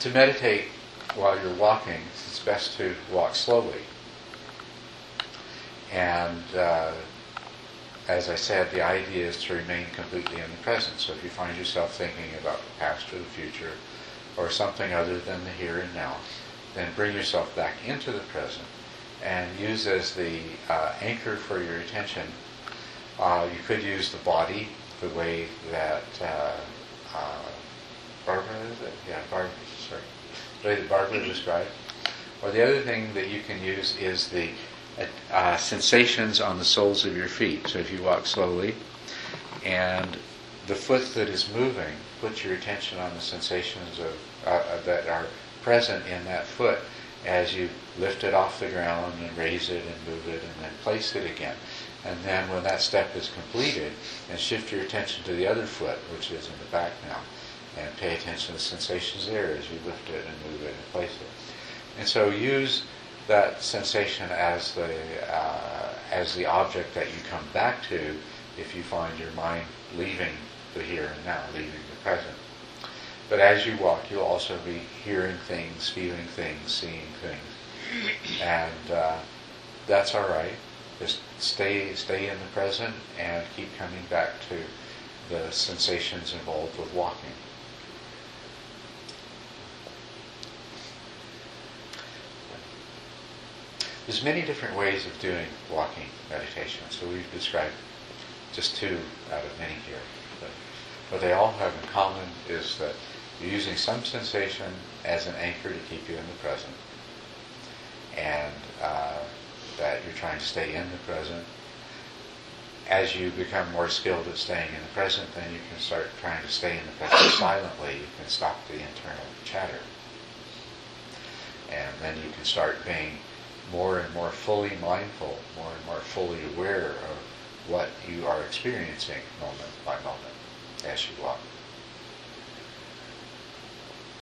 to meditate while you're walking, it's best to walk slowly. And uh, as I said, the idea is to remain completely in the present. So if you find yourself thinking about the past or the future or something other than the here and now, then bring yourself back into the present and use as the uh, anchor for your attention. Uh, you could use the body the way that uh, uh Barbara? Yeah, Barbara, that Barbara described. Or the other thing that you can use is the uh, sensations on the soles of your feet. So if you walk slowly and the foot that is moving, put your attention on the sensations of, uh, that are present in that foot as you lift it off the ground and raise it and move it and then place it again. And then when that step is completed, and shift your attention to the other foot, which is in the back now, and pay attention to the sensations there as you lift it and move it and place it. And so use that sensation as the uh, as the object that you come back to if you find your mind leaving the here and now, leaving the present. But as you walk, you'll also be hearing things, feeling things, seeing things, and uh, that's all right. Just stay stay in the present and keep coming back to the sensations involved with walking. There's many different ways of doing walking meditation. So we've described just two out of many here. But what they all have in common is that you're using some sensation as an anchor to keep you in the present, and uh, that you're trying to stay in the present. As you become more skilled at staying in the present, then you can start trying to stay in the present silently. You can stop the internal chatter. And then you can start being more and more fully mindful, more and more fully aware of what you are experiencing moment by moment as you walk.